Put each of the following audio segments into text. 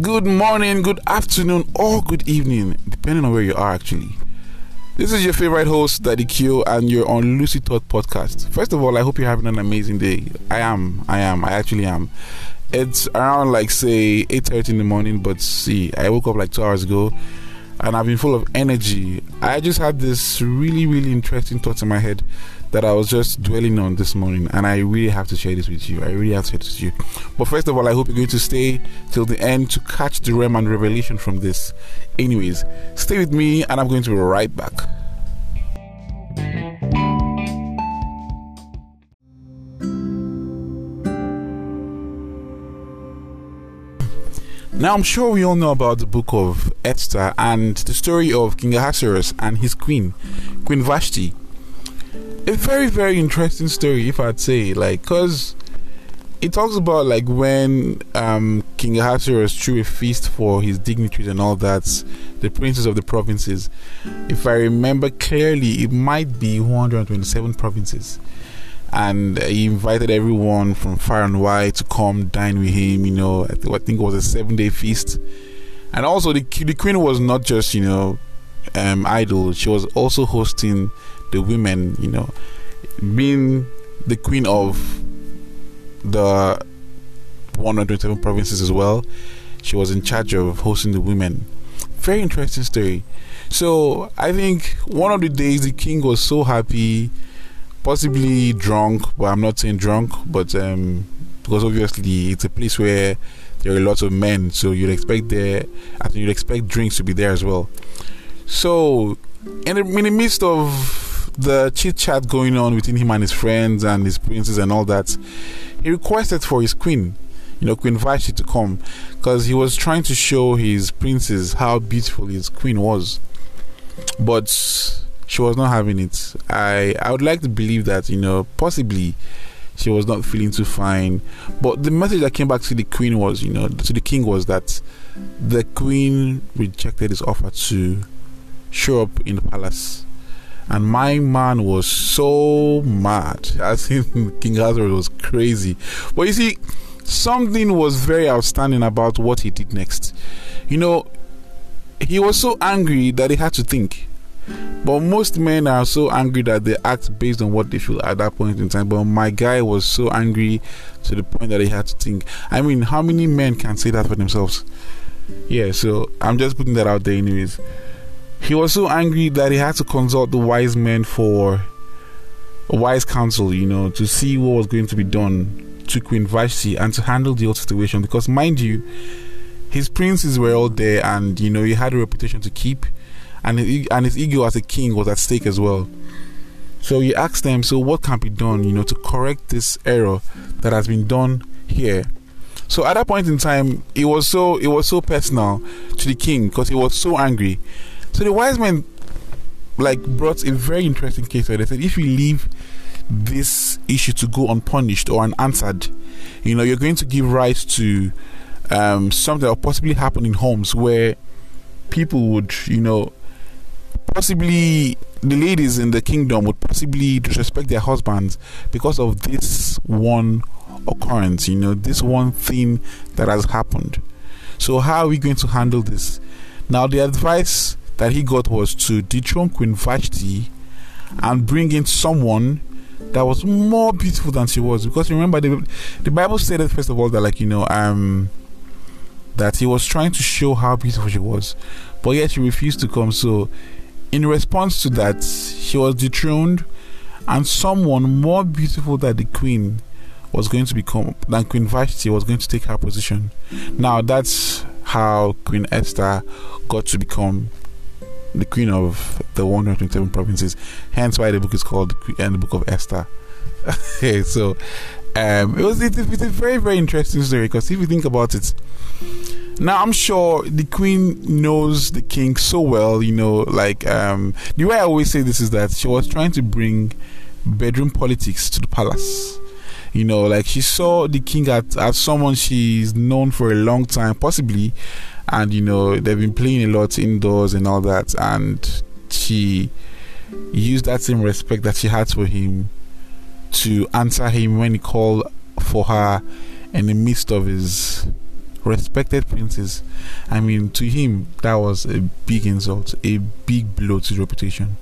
good morning, good afternoon, or good evening, depending on where you are actually. This is your favorite host, Daddy Q, and you're on Lucid Thought Podcast. First of all, I hope you're having an amazing day. I am, I am, I actually am. It's around like say 8:30 in the morning, but see, I woke up like two hours ago and I've been full of energy. I just had this really, really interesting thoughts in my head that I was just dwelling on this morning, and I really have to share this with you. I really have to share this with you. But first of all, I hope you're going to stay till the end to catch the realm and revelation from this. Anyways, stay with me, and I'm going to be right back. Now, I'm sure we all know about the book of Esther and the story of King Ahasuerus and his queen, Queen Vashti. A very, very interesting story, if I'd say, like, because it talks about like when um, King Ahasuerus threw a feast for his dignitaries and all that, the princes of the provinces. If I remember clearly, it might be 127 provinces and he invited everyone from far and wide to come dine with him. You know, I, think it was a seven day feast, and also the the queen was not just you know um, idle; she was also hosting the women. You know, being the queen of the 127 provinces as well. She was in charge of hosting the women. Very interesting story. So I think one of the days the king was so happy possibly drunk, but I'm not saying drunk, but um, because obviously it's a place where there are lots of men, so you'd expect there, I think you'd expect drinks to be there as well. So, in the, in the midst of the chit chat going on between him and his friends and his princes and all that, he requested for his queen, you know, Queen Vashti, to come because he was trying to show his princes how beautiful his queen was. But she was not having it. I I would like to believe that you know possibly she was not feeling too fine. But the message that came back to the queen was, you know, to the king was that the queen rejected his offer to show up in the palace. And my man was so mad. I think King Ahasuerus was crazy. But you see, something was very outstanding about what he did next. You know, he was so angry that he had to think. But most men are so angry that they act based on what they feel at that point in time. But my guy was so angry to the point that he had to think. I mean, how many men can say that for themselves? Yeah, so I'm just putting that out there, anyways. He was so angry that he had to consult the wise men for a wise counsel, you know, to see what was going to be done to Queen Vashti and to handle the whole situation. Because, mind you, his princes were all there and, you know, he had a reputation to keep and his, and his ego as a king was at stake as well. So he asked them, so what can be done, you know, to correct this error that has been done here? So at that point in time, it was so it was so personal to the king because he was so angry. So the wise men like brought a very interesting case where they said if we leave this issue to go unpunished or unanswered, you know, you're going to give rise to um, something that will possibly happen in homes where people would, you know, possibly the ladies in the kingdom would possibly disrespect their husbands because of this one occurrence, you know, this one thing that has happened. So, how are we going to handle this? Now, the advice that he got was to dethrone Queen Vashti and bring in someone that was more beautiful than she was. Because remember, the, the Bible stated, first of all, that, like, you know, um, that he was trying to show how beautiful she was, but yet she refused to come. So, in response to that, she was dethroned, and someone more beautiful than the queen was going to become than Queen Vashti was going to take her position. Now that's how Queen Esther got to become the queen of the 127 provinces. Hence why the book is called the, Book of Esther. so um, it was it's a very very interesting story because if you think about it, now I'm sure the queen knows the king so well, you know, like um, the way I always say this is that she was trying to bring bedroom politics to the palace. You know, like she saw the king as, as someone she's known for a long time, possibly, and you know, they've been playing a lot indoors and all that, and she used that same respect that she had for him to answer him when he called for her in the midst of his respected princes. I mean, to him, that was a big insult, a big blow to his reputation.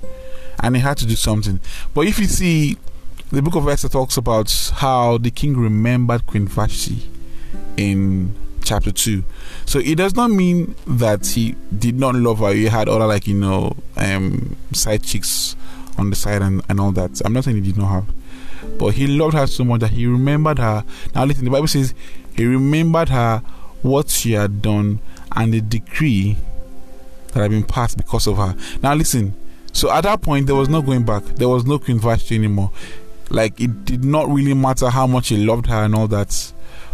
And he had to do something. But if you see, the book of Esther talks about how the king remembered Queen Vashti in chapter 2. So it does not mean that he did not love her. He had other, like, you know, um, side chicks on the side and, and all that. I'm not saying he did not have. But he loved her so much that he remembered her. Now, listen, the Bible says he remembered her, what she had done, and the decree that had been passed because of her. Now, listen. So at that point, there was no going back. There was no Queen Vashti anymore. Like, it did not really matter how much he loved her and all that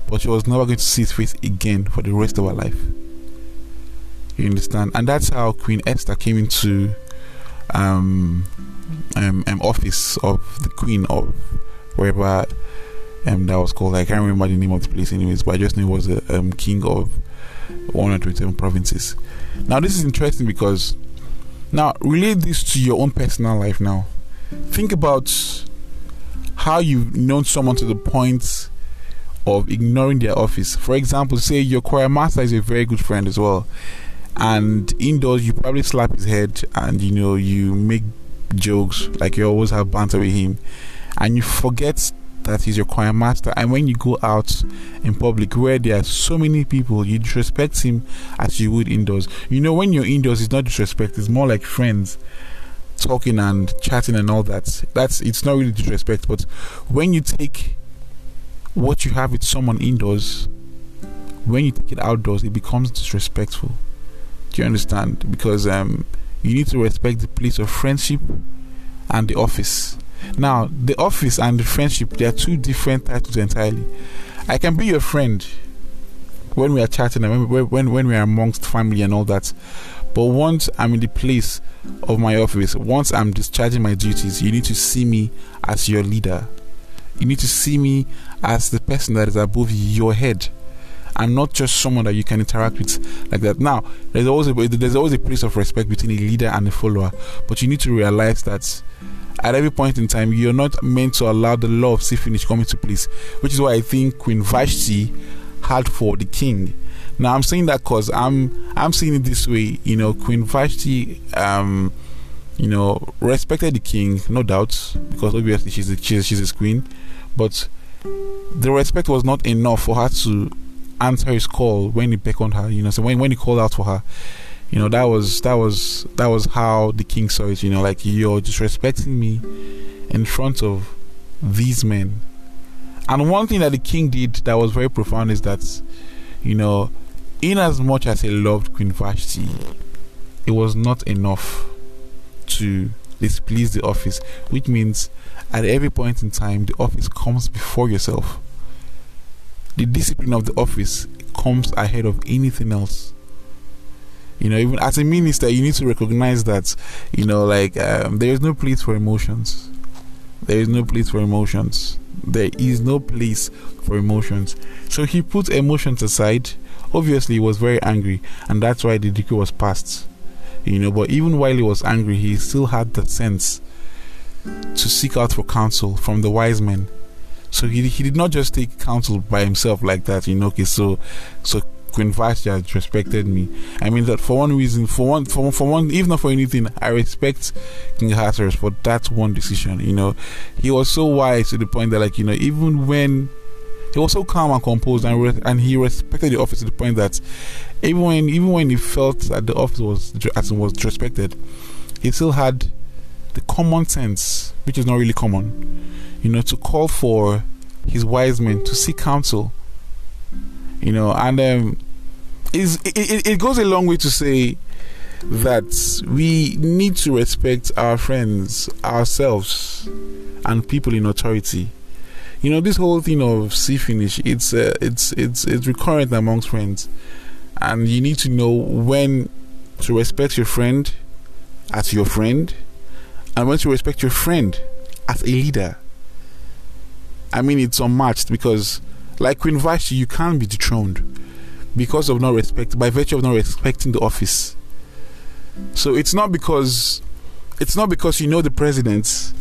but she was never going to see his face again for the rest of her life. You understand? And that's how Queen Esther came into um, um, um office of the Queen of wherever um, that was called. I can't remember the name of the place, anyways, but I just knew it was the um, king of 127 provinces. Now, this is interesting because now relate this to your own personal life. Now, think about how you've known someone to the point of ignoring their office. For example, say your choir master is a very good friend as well, and indoors you probably slap his head and you know you make jokes like you always have banter with him, and you forget that he's your choir master. And when you go out in public where there are so many people, you disrespect him as you would indoors. You know, when you're indoors, it's not disrespect; it's more like friends talking and chatting and all that. That's it's not really disrespect, but when you take what you have with someone indoors, when you take it outdoors, it becomes disrespectful. Do you understand? Because um, you need to respect the place of friendship and the office. Now, the office and the friendship, they are two different titles entirely. I can be your friend when we are chatting and when, when, when we are amongst family and all that. But once I'm in the place of my office, once I'm discharging my duties, you need to see me as your leader. You need to see me as the person that is above your head and not just someone that you can interact with like that. Now, there's always a, there's always a place of respect between a leader and a follower, but you need to realize that at every point in time, you're not meant to allow the law of see finish come into place, which is why I think Queen Vashti had for the king. Now, I'm saying that because I'm I'm seeing it this way. You know, Queen Vashti, um, you know, respected the king, no doubt, because obviously she's a, she's, she's his queen, but the respect was not enough for her to answer his call when he beckoned her. You know, so when when he called out for her, you know that was that was that was how the king saw it. You know, like you're disrespecting me in front of these men. And one thing that the king did that was very profound is that, you know, in as much as he loved Queen Vashti, it was not enough to displease the office, which means at every point in time, the office comes before yourself. The discipline of the office comes ahead of anything else. You know, even as a minister, you need to recognize that, you know, like um, there is no place for emotions. There is no place for emotions. There is no place for emotions. So he put emotions aside. Obviously, he was very angry, and that's why the decree was passed. You know, but even while he was angry, he still had the sense to seek out for counsel from the wise men. So he, he did not just take counsel by himself like that, you know, okay, so so Queen Vashti has respected me. I mean that for one reason, for one for, for one even not for anything, I respect King Ahasuerus for that one decision, you know. He was so wise to the point that like, you know, even when he was so calm and composed and and he respected the office to the point that even when even when he felt that the office was as was disrespected, he still had the common sense, which is not really common, you know, to call for his wise men to seek counsel, you know, and um, is it, it goes a long way to say that we need to respect our friends, ourselves, and people in authority. You know, this whole thing of see finish, it's uh, it's it's it's recurrent amongst friends, and you need to know when to respect your friend as your friend and when to respect your friend as a leader. I mean, it's unmatched because, like Queen Vashti, you can't be dethroned because of not respect, by virtue of not respecting the office. So it's not because it's not because you know the president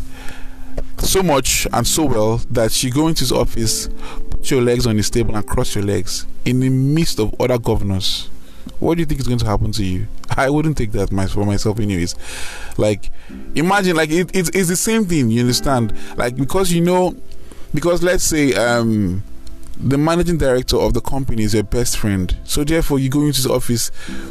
so much and so well that you go into his office, put your legs on his table and cross your legs in the midst of other governors, what do you think is going to happen to you? I wouldn't take that for myself, anyways. Like, imagine, like, it, it's, it's the same thing, you understand? Like, because you know, because let's say, um, the managing director of the company is your best friend. So therefore, you go into his office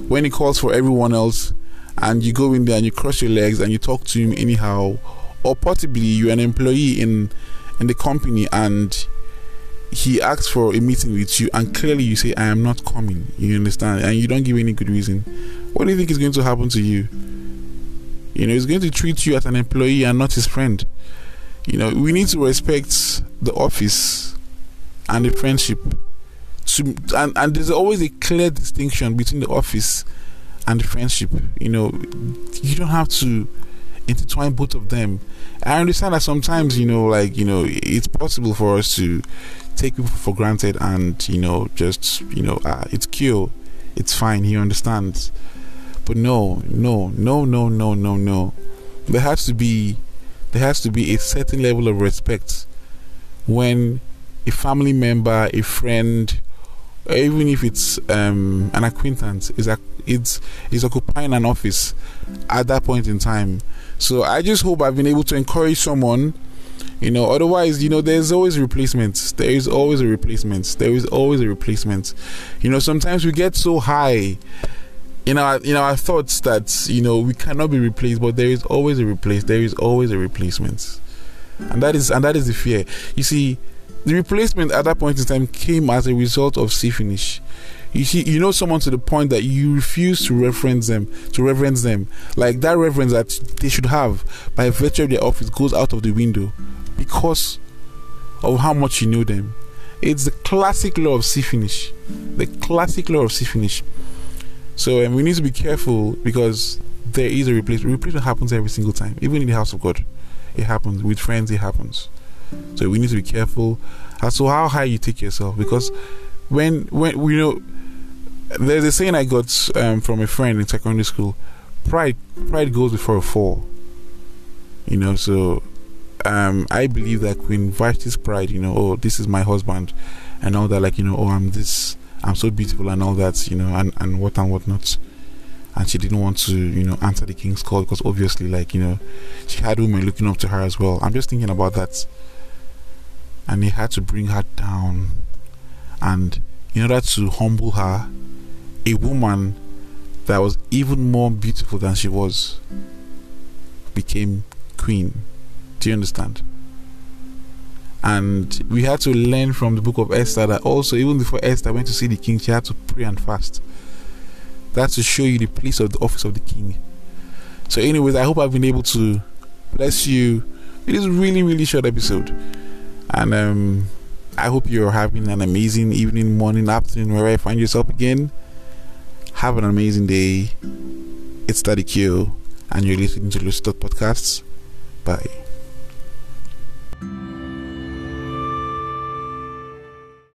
when he calls for everyone else, and you go in there and you cross your legs and you talk to him anyhow, or possibly you're an employee in in the company and he asks for a meeting with you and clearly you say i am not coming. You understand? And you don't give any good reason. What do you think is going to happen to you? You know he's going to treat you as an employee and not his friend. You know we need to respect the office and the friendship to, and, and there's always a clear distinction between the office and the friendship you know. You don't have to intertwine both of them. I understand that sometimes you know like you know it's possible for us to take people for granted and you know just you know uh, it's cute it's fine he understands. But no no no no no no no. There has to be there has to be a certain level of respect when a family member a friend even if it's um, an acquaintance is it's is occupying an office at that point in time so i just hope i've been able to encourage someone you know, otherwise, you know, there's always replacements. There is always a replacement. There is always a replacement. You know, sometimes we get so high in our in our thoughts that you know we cannot be replaced, but there is always a replace. There is always a replacement, and that is and that is the fear. You see, the replacement at that point in time came as a result of see finish. You see, you know someone to the point that you refuse to reference them, to reverence them. Like that reverence that they should have by virtue of their office goes out of the window because of how much you know them. It's the classic law of see finish. The classic law of see finish. So um, we need to be careful because there is a replacement. Replacement happens every single time, even in the house of God. It happens with friends. It happens. So we need to be careful as to how high you take yourself because when when you know there's a saying I got um, from a friend in secondary school. Pride pride goes before a fall. You know, so um, I believe that Queen Vashti's pride, you know, oh, this is my husband, and all that, like, you know, oh, I'm this, I'm so beautiful, and all that, you know, and, and what and what not. And she didn't want to, you know, answer the king's call because obviously, like, you know, she had women looking up to her as well. I'm just thinking about that. And he had to bring her down. And in order to humble her, a woman that was even more beautiful than she was became queen. Do you understand? And we had to learn from the book of Esther that also, even before Esther went to see the king, she had to pray and fast. That's to show you the place of the office of the king. So, anyways, I hope I've been able to bless you. It is really, really short episode, and um, I hope you're having an amazing evening, morning, afternoon, wherever you find yourself again. Have an amazing day. It's Daddy Q, and you're listening to Lucid Podcasts. Bye.